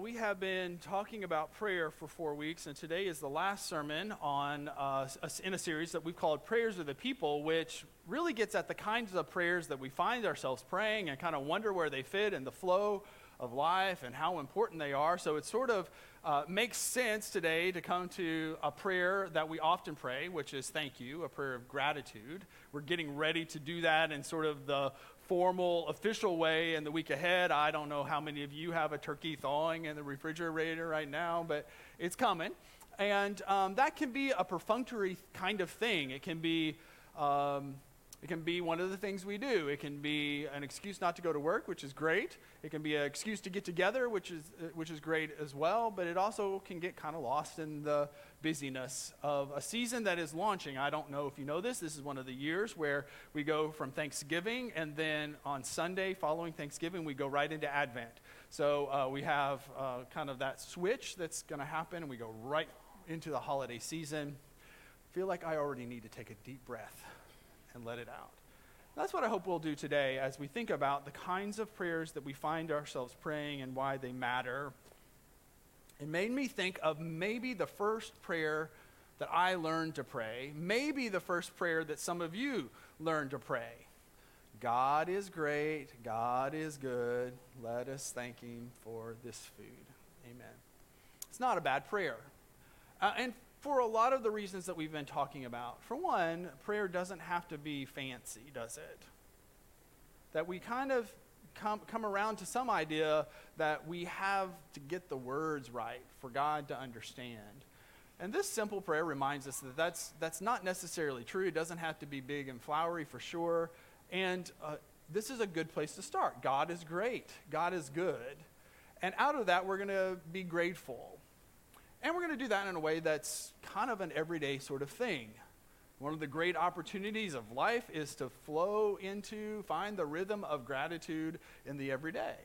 We have been talking about prayer for four weeks, and today is the last sermon on uh, in a series that we've called Prayers of the People, which really gets at the kinds of prayers that we find ourselves praying and kind of wonder where they fit in the flow of life and how important they are. So it sort of uh, makes sense today to come to a prayer that we often pray, which is thank you, a prayer of gratitude. We're getting ready to do that in sort of the formal, official way in the week ahead. I don't know how many of you have a turkey thawing in the refrigerator right now, but it's coming. And um, that can be a perfunctory kind of thing. It can be. Um, it can be one of the things we do. It can be an excuse not to go to work, which is great. It can be an excuse to get together, which is, uh, which is great as well. But it also can get kind of lost in the busyness of a season that is launching. I don't know if you know this. This is one of the years where we go from Thanksgiving, and then on Sunday following Thanksgiving, we go right into Advent. So uh, we have uh, kind of that switch that's going to happen, and we go right into the holiday season. I feel like I already need to take a deep breath and let it out. That's what I hope we'll do today as we think about the kinds of prayers that we find ourselves praying and why they matter. It made me think of maybe the first prayer that I learned to pray, maybe the first prayer that some of you learned to pray. God is great, God is good. Let us thank Him for this food. Amen. It's not a bad prayer. Uh, and for a lot of the reasons that we've been talking about. For one, prayer doesn't have to be fancy, does it? That we kind of come, come around to some idea that we have to get the words right for God to understand. And this simple prayer reminds us that that's, that's not necessarily true. It doesn't have to be big and flowery for sure. And uh, this is a good place to start. God is great, God is good. And out of that, we're going to be grateful. And we're going to do that in a way that's kind of an everyday sort of thing. One of the great opportunities of life is to flow into, find the rhythm of gratitude in the everyday.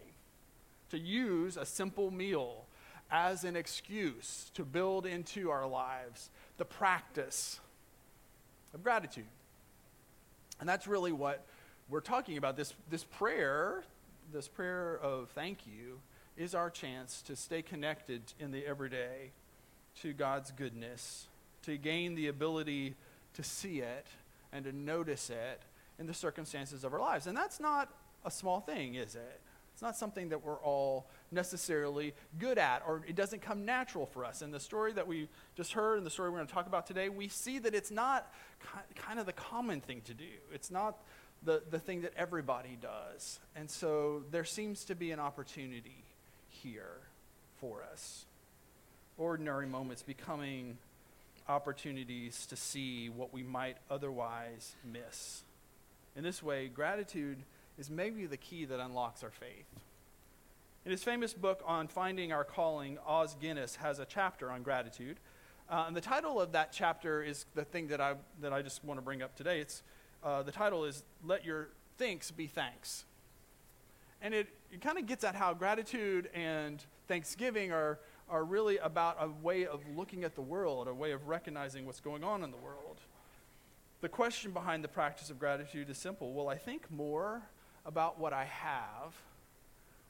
To use a simple meal as an excuse to build into our lives the practice of gratitude. And that's really what we're talking about. This, this prayer, this prayer of thank you, is our chance to stay connected in the everyday to God's goodness, to gain the ability to see it and to notice it in the circumstances of our lives. And that's not a small thing, is it? It's not something that we're all necessarily good at, or it doesn't come natural for us. In the story that we just heard, and the story we're going to talk about today, we see that it's not kind of the common thing to do. It's not the, the thing that everybody does. And so there seems to be an opportunity here for us ordinary moments becoming opportunities to see what we might otherwise miss. In this way, gratitude is maybe the key that unlocks our faith. In his famous book on finding our calling, Os Guinness has a chapter on gratitude. Uh, and the title of that chapter is the thing that I, that I just want to bring up today. It's, uh, the title is Let Your Thanks Be Thanks. And it, it kind of gets at how gratitude and thanksgiving are are really about a way of looking at the world, a way of recognizing what's going on in the world. The question behind the practice of gratitude is simple Will I think more about what I have,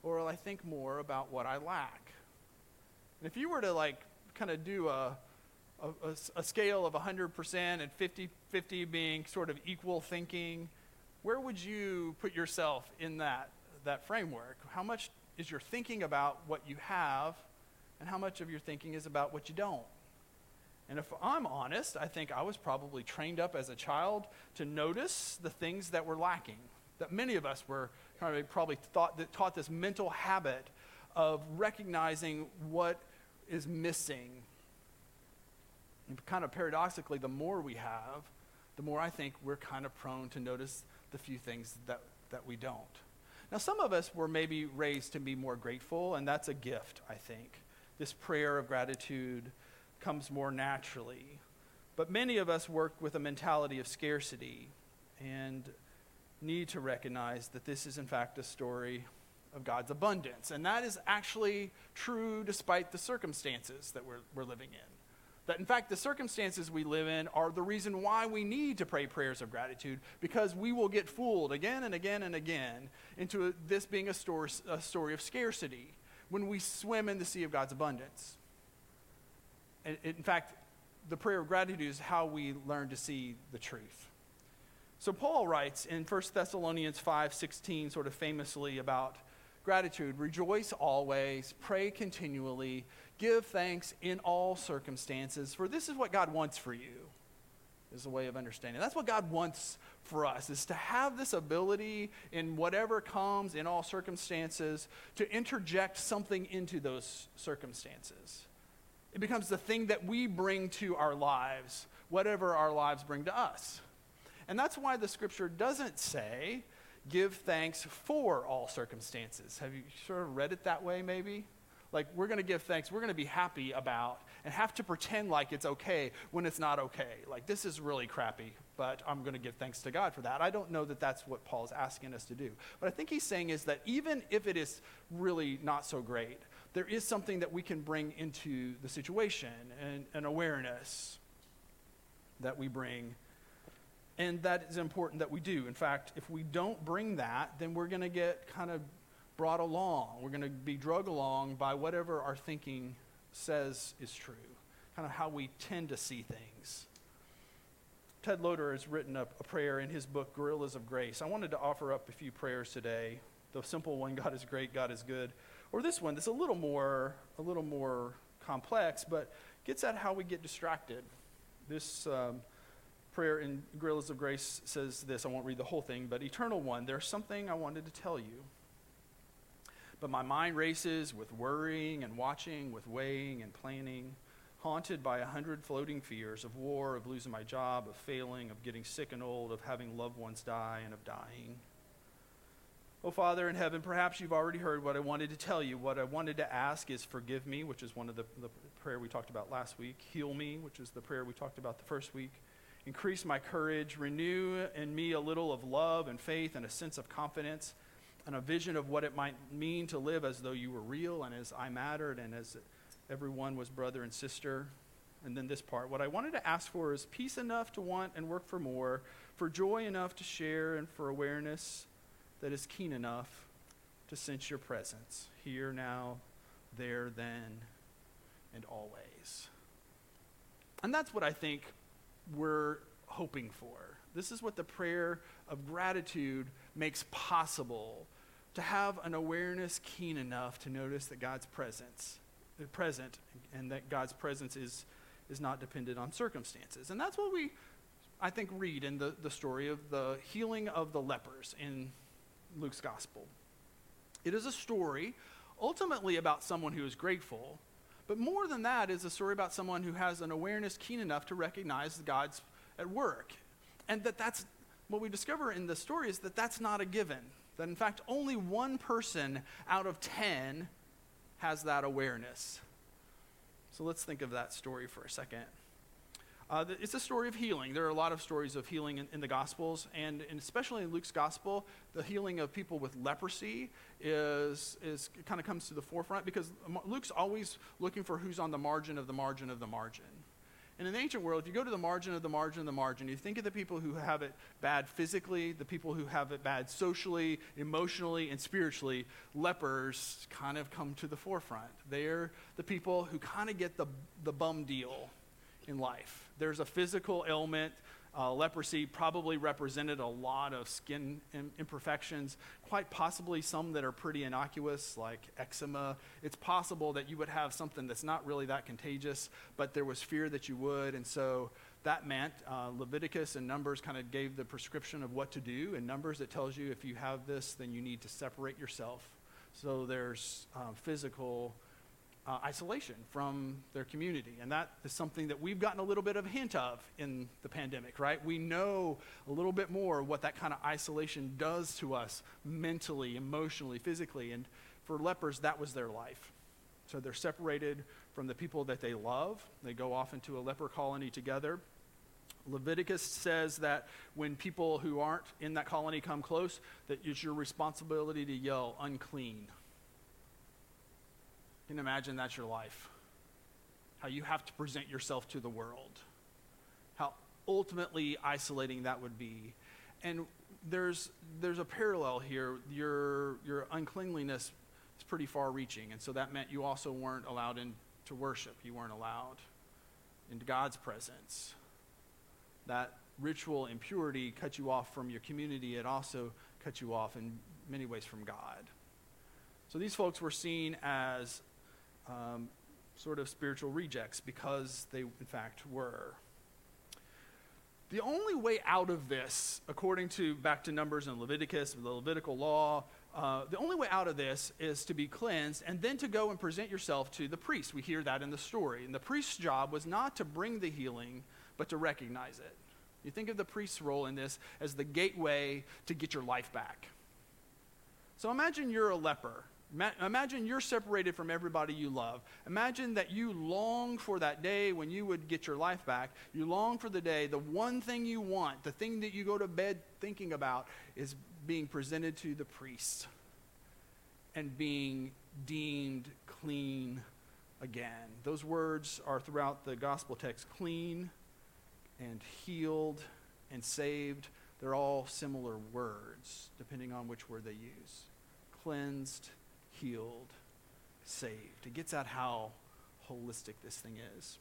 or will I think more about what I lack? And if you were to, like, kind of do a, a, a, scale of 100% and 50 50 being sort of equal thinking, where would you put yourself in that, that framework? How much is your thinking about what you have and how much of your thinking is about what you don't. And if I'm honest, I think I was probably trained up as a child to notice the things that were lacking. That many of us were kind of probably thought that taught this mental habit of recognizing what is missing. And kind of paradoxically, the more we have, the more I think we're kind of prone to notice the few things that, that we don't. Now, some of us were maybe raised to be more grateful, and that's a gift, I think this prayer of gratitude comes more naturally. But many of us work with a mentality of scarcity and need to recognize that this is, in fact, a story of God's abundance. And that is actually true despite the circumstances that we're, we're living in. That, in fact, the circumstances we live in are the reason why we need to pray prayers of gratitude, because we will get fooled again and again and again into this being a story, a story of scarcity when we swim in the sea of God's abundance. And in fact, the prayer of gratitude is how we learn to see the truth. So Paul writes in 1 Thessalonians 5:16 sort of famously about gratitude, rejoice always, pray continually, give thanks in all circumstances, for this is what God wants for you. Is a way of understanding. That's what God wants for us is to have this ability in whatever comes in all circumstances to interject something into those circumstances. It becomes the thing that we bring to our lives, whatever our lives bring to us. And that's why the scripture doesn't say, give thanks for all circumstances. Have you sort of read it that way, maybe? Like, we're going to give thanks, we're going to be happy about, and have to pretend like it's okay when it's not okay. Like, this is really crappy, but I'm going to give thanks to God for that. I don't know that that's what Paul's asking us to do. But I think he's saying is that even if it is really not so great, there is something that we can bring into the situation and an awareness that we bring. And that is important that we do. In fact, if we don't bring that, then we're going to get kind of brought along. We're going to be drug along by whatever our thinking says is true, kind of how we tend to see things. Ted Loder has written a, a prayer in his book, Guerrillas of Grace. I wanted to offer up a few prayers today. The simple one, God is great, God is good or this one that's a little more a little more complex, but gets at how we get distracted. This um, prayer in Guerrillas of Grace says this. I won't read the whole thing, but Eternal One, there's something I wanted to tell you. But my mind races with worrying and watching, with weighing and planning, haunted by a hundred floating fears of war, of losing my job, of failing, of getting sick and old, of having loved ones die, and of dying. Oh, Father in heaven, perhaps you've already heard what I wanted to tell you. What I wanted to ask is forgive me, which is one of the, the prayer we talked about last week. Heal me, which is the prayer we talked about the first week. Increase my courage. Renew in me a little of love and faith and a sense of confidence and a vision of what it might mean to live as though you were real and as I mattered and as everyone was brother and sister. And then this part. What I wanted to ask for is peace enough to want and work for more, for joy enough to share, and for awareness that is keen enough to sense your presence here, now, there, then, and always. And that's what I think we're hoping for. This is what the prayer of gratitude makes possible to have an awareness keen enough to notice that God's presence is present and that God's presence is, is not dependent on circumstances. And that's what we, I think, read in the, the story of the healing of the lepers in Luke's gospel. It is a story ultimately about someone who is grateful, but more than that is a story about someone who has an awareness keen enough to recognize God's at work. And that that's what we discover in the story is that that's not a given. That in fact, only one person out of 10 has that awareness. So let's think of that story for a second. Uh, it's a story of healing. There are a lot of stories of healing in, in the Gospels, and, and, especially in Luke's Gospel, the healing of people with leprosy is, is kind of comes to the forefront because Luke's always looking for who's on the margin of the margin of the margin. And in the ancient world, if you go to the margin of the margin of the margin, you think of the people who have it bad physically, the people who have it bad socially, emotionally, and spiritually. Lepers kind of come to the forefront. They're the people who kind of get the, the bum deal in life there's a physical ailment. Uh, leprosy probably represented a lot of skin imperfections, quite possibly some that are pretty innocuous, like eczema. It's possible that you would have something that's not really that contagious, but there was fear that you would. And so that meant uh, Leviticus and Numbers kind of gave the prescription of what to do. And Numbers, it tells you if you have this, then you need to separate yourself. So there's uh, physical uh, isolation from their community. And that is something that we've gotten a little bit of a hint of in the pandemic, right? We know a little bit more what that kind of isolation does to us mentally, emotionally, physically. And for lepers, that was their life. So they're separated from the people that they love. They go off into a leper colony together. Leviticus says that when people who aren't in that colony come close, that it's your responsibility to yell, unclean can imagine that's your life. How you have to present yourself to the world. How ultimately isolating that would be. And there's, there's a parallel here. Your, your uncleanliness is pretty far reaching. And so that meant you also weren't allowed in to worship. You weren't allowed into God's presence. That ritual impurity cut you off from your community. It also cut you off in many ways from God. So these folks were seen as um, sort of spiritual rejects because they, in fact, were. The only way out of this, according to back to Numbers and Leviticus, the Levitical law, uh, the only way out of this is to be cleansed and then to go and present yourself to the priest. We hear that in the story. And the priest's job was not to bring the healing, but to recognize it. You think of the priest's role in this as the gateway to get your life back. So imagine you're a leper Imagine you're separated from everybody you love. Imagine that you long for that day when you would get your life back. You long for the day, the one thing you want, the thing that you go to bed thinking about, is being presented to the priest and being deemed clean again. Those words are throughout the gospel text clean and healed and saved. They're all similar words, depending on which word they use. Cleansed healed, saved. It gets at how holistic this thing is.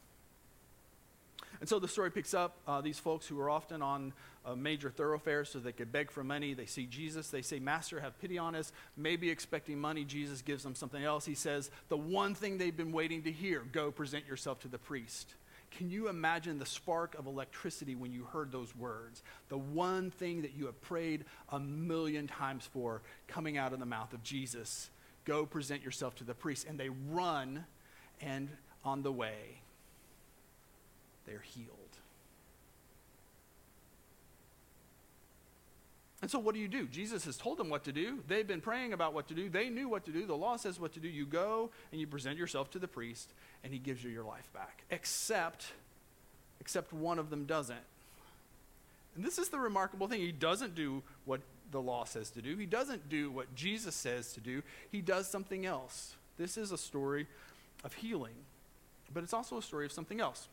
And so the story picks up uh, these folks who are often on major thoroughfare so they could beg for money. They see Jesus. They say, Master, have pity on us. Maybe expecting money. Jesus gives them something else. He says, The one thing they've been waiting to hear go present yourself to the priest. Can you imagine the spark of electricity when you heard those words? The one thing that you have prayed a million times for coming out of the mouth of Jesus Go present yourself to the priest. And they run, and on the way, they're healed. And so, what do you do? Jesus has told them what to do. They've been praying about what to do. They knew what to do. The law says what to do. You go and you present yourself to the priest, and he gives you your life back. Except, except one of them doesn't. And this is the remarkable thing. He doesn't do what the law says to do. He doesn't do what Jesus says to do. He does something else. This is a story of healing, but it's also a story of something else.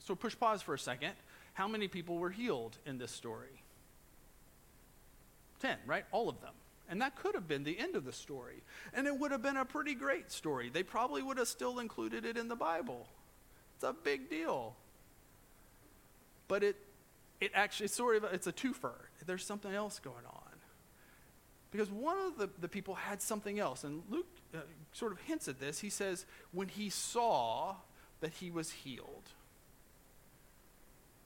So push pause for a second. How many people were healed in this story? Ten, right? All of them. And that could have been the end of the story. And it would have been a pretty great story. They probably would have still included it in the Bible. It's a big deal. But it it actually it's sort of it's a twofer. There's something else going on. Because one of the, the people had something else, and Luke uh, sort of hints at this. He says, when he saw that he was healed.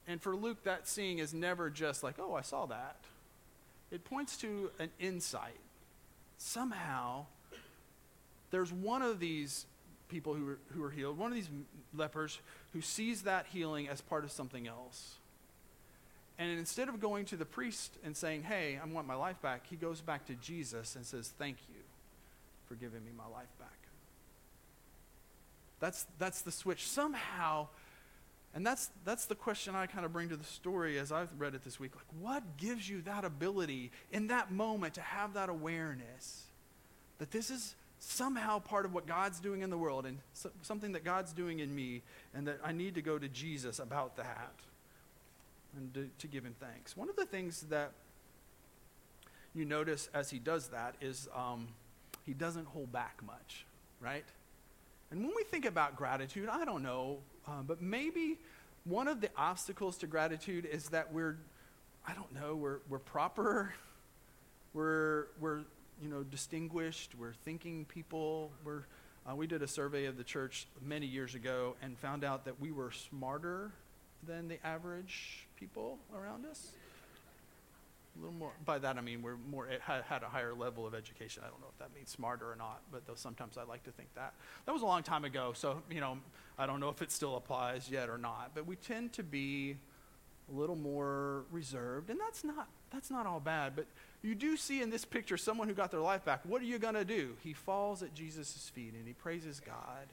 And for Luke, that seeing is never just like, oh, I saw that. It points to an insight. Somehow, there's one of these people who are, who are healed, one of these lepers, who sees that healing as part of something else. And instead of going to the priest and saying, Hey, I want my life back, he goes back to Jesus and says, Thank you for giving me my life back. That's, that's the switch. Somehow, and that's, that's the question I kind of bring to the story as I've read it this week. Like, what gives you that ability in that moment to have that awareness that this is somehow part of what God's doing in the world and so, something that God's doing in me, and that I need to go to Jesus about that? And to, to give him thanks. One of the things that you notice as he does that is um, he doesn't hold back much, right? And when we think about gratitude, I don't know, uh, but maybe one of the obstacles to gratitude is that we're, I don't know, we're, we're proper, we're, we're, you know, distinguished, we're thinking people, we're, uh, we did a survey of the church many years ago and found out that we were smarter than the average people around us. A little more. By that I mean we're more had, had a higher level of education. I don't know if that means smarter or not, but though sometimes I like to think that. That was a long time ago, so you know I don't know if it still applies yet or not. But we tend to be a little more reserved, and that's not that's not all bad. But you do see in this picture someone who got their life back. What are you gonna do? He falls at Jesus' feet and he praises God,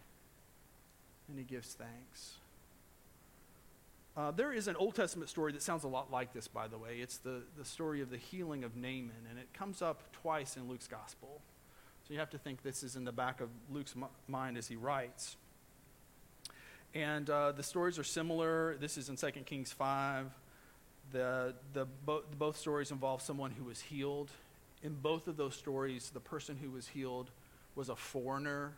and he gives thanks. Uh, there is an Old Testament story that sounds a lot like this, by the way. It's the, the story of the healing of Naaman, and it comes up twice in Luke's gospel. So you have to think this is in the back of Luke's mind as he writes. And uh, the stories are similar. This is in 2 Kings 5. The, the, bo- both stories involve someone who was healed In both of those stories, the person who was healed was a foreigner.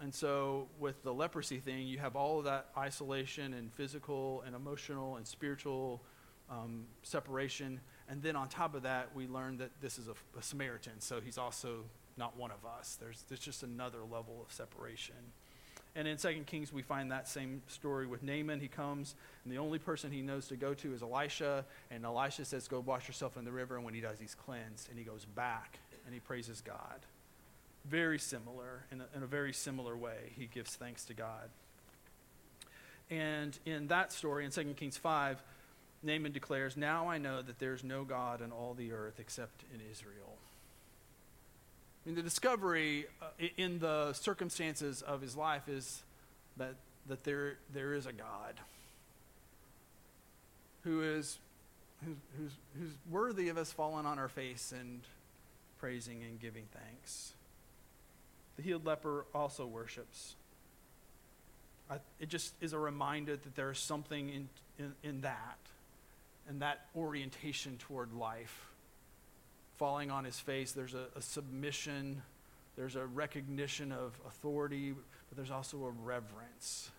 And so, with the leprosy thing, you have all of that isolation and physical and emotional and spiritual um, separation. And then on top of that, we learn that this is a, a Samaritan, so he's also not one of us. There's, there's just another level of separation. And in 2 Kings, we find that same story with Naaman. He comes, and the only person he knows to go to is Elisha. And Elisha says, Go wash yourself in the river. And when he does, he's cleansed. And he goes back and he praises God. Very similar, in a, in a very similar way, he gives thanks to God. And in that story, in 2 Kings 5, Naaman declares, Now I know that there's no God in all the earth except in Israel. I mean, the discovery uh, in the circumstances of his life is that, that there, there is a God who is who's, who's, who's worthy of us falling on our face and praising and giving thanks. The healed leper also worships. I, it just is a reminder that there is something in, in, in that and that orientation toward life falling on his face. There's a, a submission, there's a recognition of authority, but there's also a reverence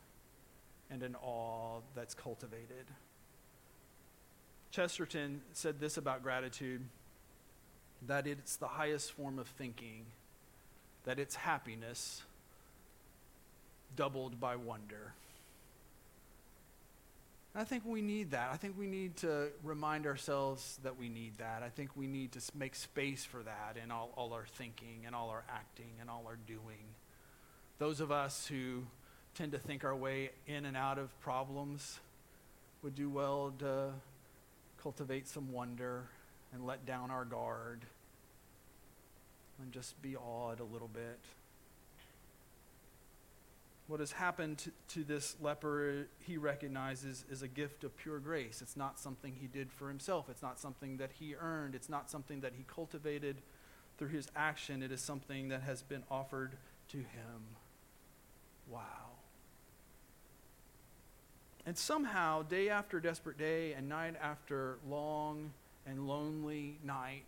and an awe that's cultivated. Chesterton said this about gratitude that it's the highest form of thinking, that it's happiness doubled by wonder. I think we need that. I think we need to remind ourselves that we need that. I think we need to make space for that in all, all our thinking and all our acting and all our doing. Those of us who tend to think our way in and out of problems would do well to cultivate some wonder and let down our guard and just be awed a little bit what has happened to, to, this leper, he recognizes, is a gift of pure grace. It's not something he did for himself. It's not something that he earned. It's not something that he cultivated through his action. It is something that has been offered to him. Wow. And somehow, day after desperate day and night after long and lonely night,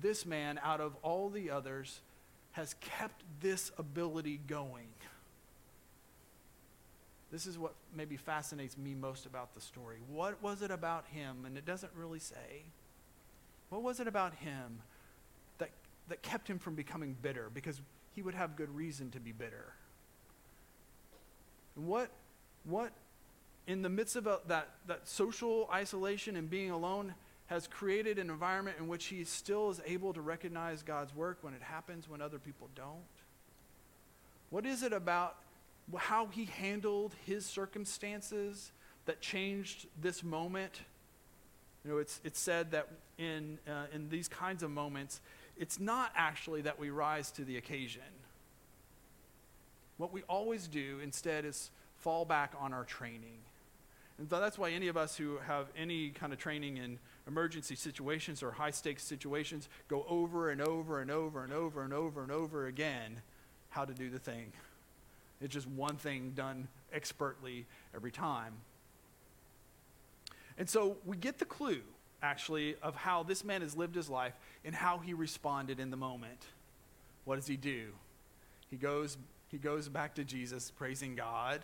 this man, out of all the others, has kept this ability going. This is what maybe fascinates me most about the story. What was it about him? And it doesn't really say. What was it about him that, that kept him from becoming bitter? Because he would have good reason to be bitter. What, what in the midst of a, that, that social isolation and being alone, has created an environment in which he still is able to recognize God's work when it happens when other people don't? What is it about how he handled his circumstances that changed this moment. You know, it's, it's said that in, uh, in these kinds of moments, it's not actually that we rise to the occasion. What we always do instead is fall back on our training. And so that's why any of us who have any kind of training in emergency situations or high stakes situations go over and over and over and over and over and over again how to do the thing. It's just one thing done expertly every time. And so we get the clue, actually, of how this man has lived his life and how he responded in the moment. What does he do? He goes, he goes back to Jesus, praising God,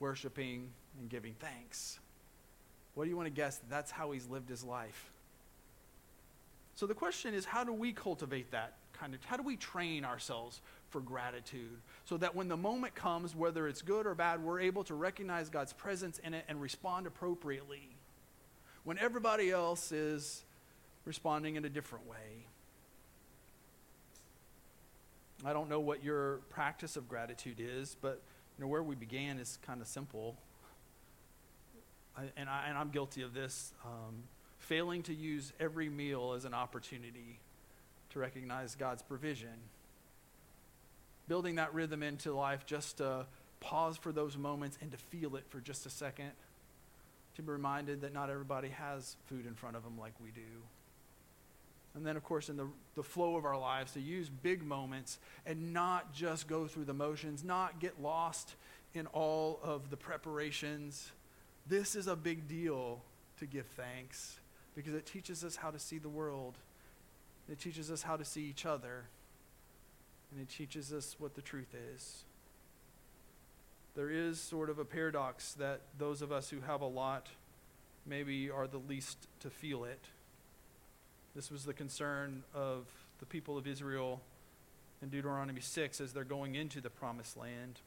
worshiping, and giving thanks. What do you want to guess? That's how he's lived his life. So the question is how do we cultivate that kind of, how do we train ourselves for gratitude so that when the moment comes, whether it's good or bad, we're able to recognize God's presence in it and respond appropriately when everybody else is responding in a different way. I don't know what your practice of gratitude is, but you know where we began is kind of simple. And, I, and I'm guilty of this. Um, failing to use every meal as an opportunity to recognize God's provision building that rhythm into life just to pause for those moments and to feel it for just a second. To be reminded that not everybody has food in front of them like we do. And then, of course, in the, the flow of our lives, to use big moments and not just go through the motions, not get lost in all of the preparations. This is a big deal to give thanks. because it teaches us how to see the world. It teaches us how to see each other. And it teaches us what the truth is. There is sort of a paradox that those of us who have a lot maybe are the least to feel it. This was the concern of the people of Israel in Deuteronomy 6 as they're going into the promised land.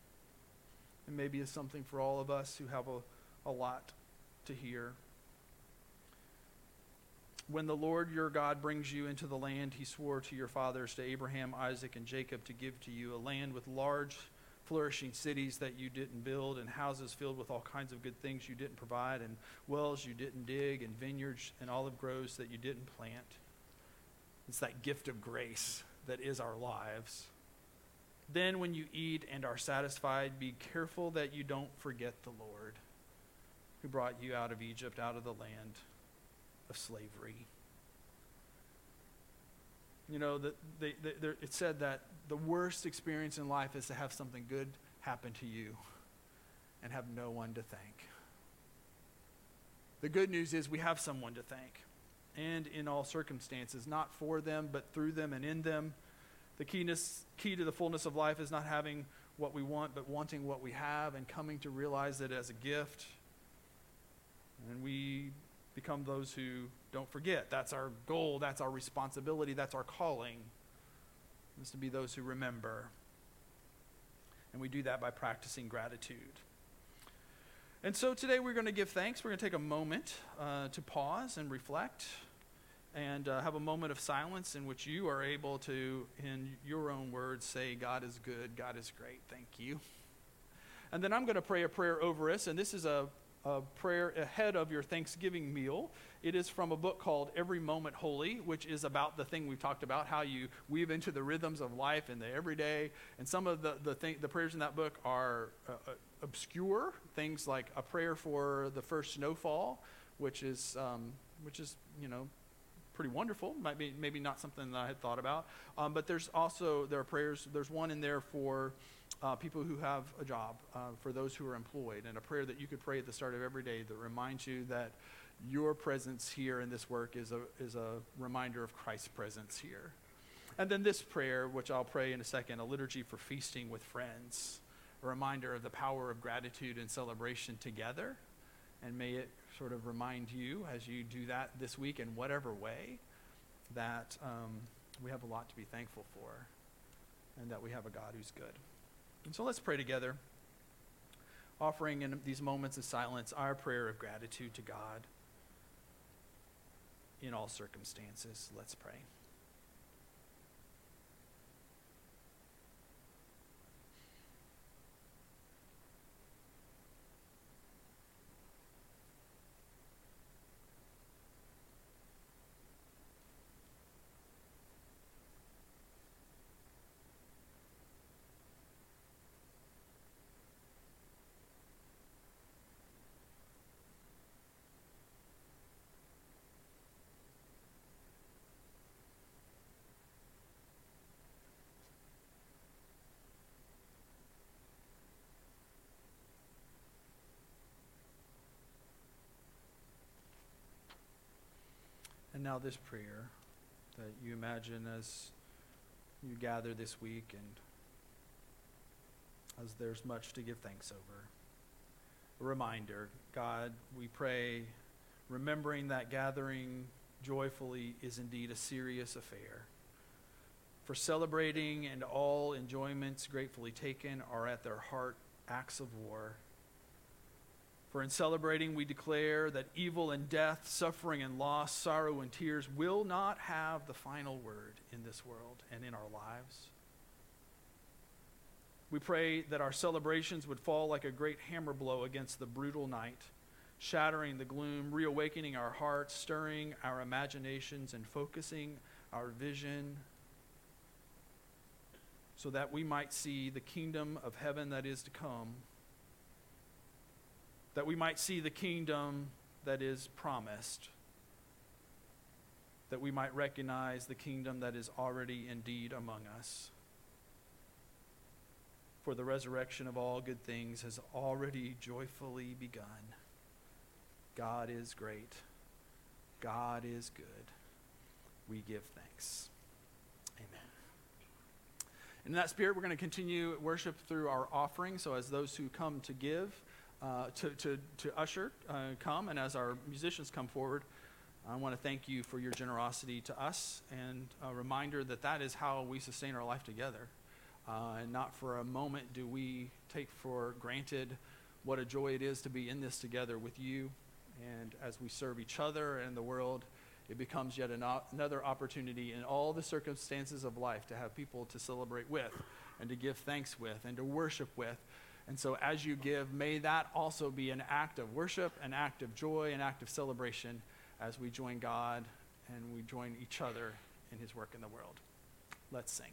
And maybe it's something for all of us who have a, a lot to hear. When the Lord your God brings you into the land he swore to your fathers, to Abraham, Isaac, and Jacob, to give to you, a land with large, flourishing cities that you didn't build, and houses filled with all kinds of good things you didn't provide, and wells you didn't dig, and vineyards and olive groves that you didn't plant. It's that gift of grace that is our lives. Then, when you eat and are satisfied, be careful that you don't forget the Lord who brought you out of Egypt, out of the land of slavery. You know, the, the, the, it said that the worst experience in life is to have something good happen to you and have no one to thank. The good news is we have someone to thank, and in all circumstances, not for them, but through them and in them. The keyness, key to the fullness of life is not having what we want, but wanting what we have and coming to realize it as a gift. And we become those who don't forget. That's our goal, that's our responsibility, that's our calling, is to be those who remember. And we do that by practicing gratitude. And so today we're going to give thanks. We're going to take a moment uh, to pause and reflect and uh, have a moment of silence in which you are able to, in your own words, say, God is good, God is great, thank you. And then I'm going to pray a prayer over us, and this is a a prayer ahead of your Thanksgiving meal. It is from a book called Every Moment Holy, which is about the thing we've talked about, how you weave into the rhythms of life and the everyday. And some of the, the, the prayers in that book are uh, uh, obscure, things like a prayer for the first snowfall, which is, um, which is you know, pretty wonderful. Might be maybe not something that I had thought about. Um, but there's also, there are prayers, there's one in there for uh, people who have a job, uh, for those who are employed, and a prayer that you could pray at the start of every day that reminds you that your presence here in this work is a, is a reminder of Christ's presence here. And then this prayer, which I'll pray in a second, a liturgy for feasting with friends, a reminder of the power of gratitude and celebration together. And may it sort of remind you as you do that this week in whatever way that um, we have a lot to be thankful for and that we have a God who's good. And so let's pray together, offering in these moments of silence our prayer of gratitude to God in all circumstances. Let's pray. And now, this prayer that you imagine as you gather this week and as there's much to give thanks over. A reminder God, we pray, remembering that gathering joyfully is indeed a serious affair. For celebrating and all enjoyments gratefully taken are at their heart acts of war for in celebrating, we declare that evil and death, suffering and loss, sorrow and tears will not have the final word in this world and in our lives. We pray that our celebrations would fall like a great hammer blow against the brutal night, shattering the gloom, reawakening our hearts, stirring our imaginations, and focusing our vision so that we might see the kingdom of heaven that is to come that we might see the kingdom that is promised, that we might recognize the kingdom that is already indeed among us. For the resurrection of all good things has already joyfully begun. God is great. God is good. We give thanks. Amen. In that spirit, we're going to continue worship through our offering. So, as those who come to give, uh, to, to, to usher uh, come, and as our musicians come forward, I want to thank you for your generosity to us and a reminder that that is how we sustain our life together. Uh, and not for a moment do we take for granted what a joy it is to be in this together with you. And as we serve each other and the world, it becomes yet an, another opportunity in all the circumstances of life to have people to celebrate with and to give thanks with and to worship with. And so, as you give, may that also be an act of worship, an act of joy, an act of celebration as we join God and we join each other in his work in the world. Let's sing.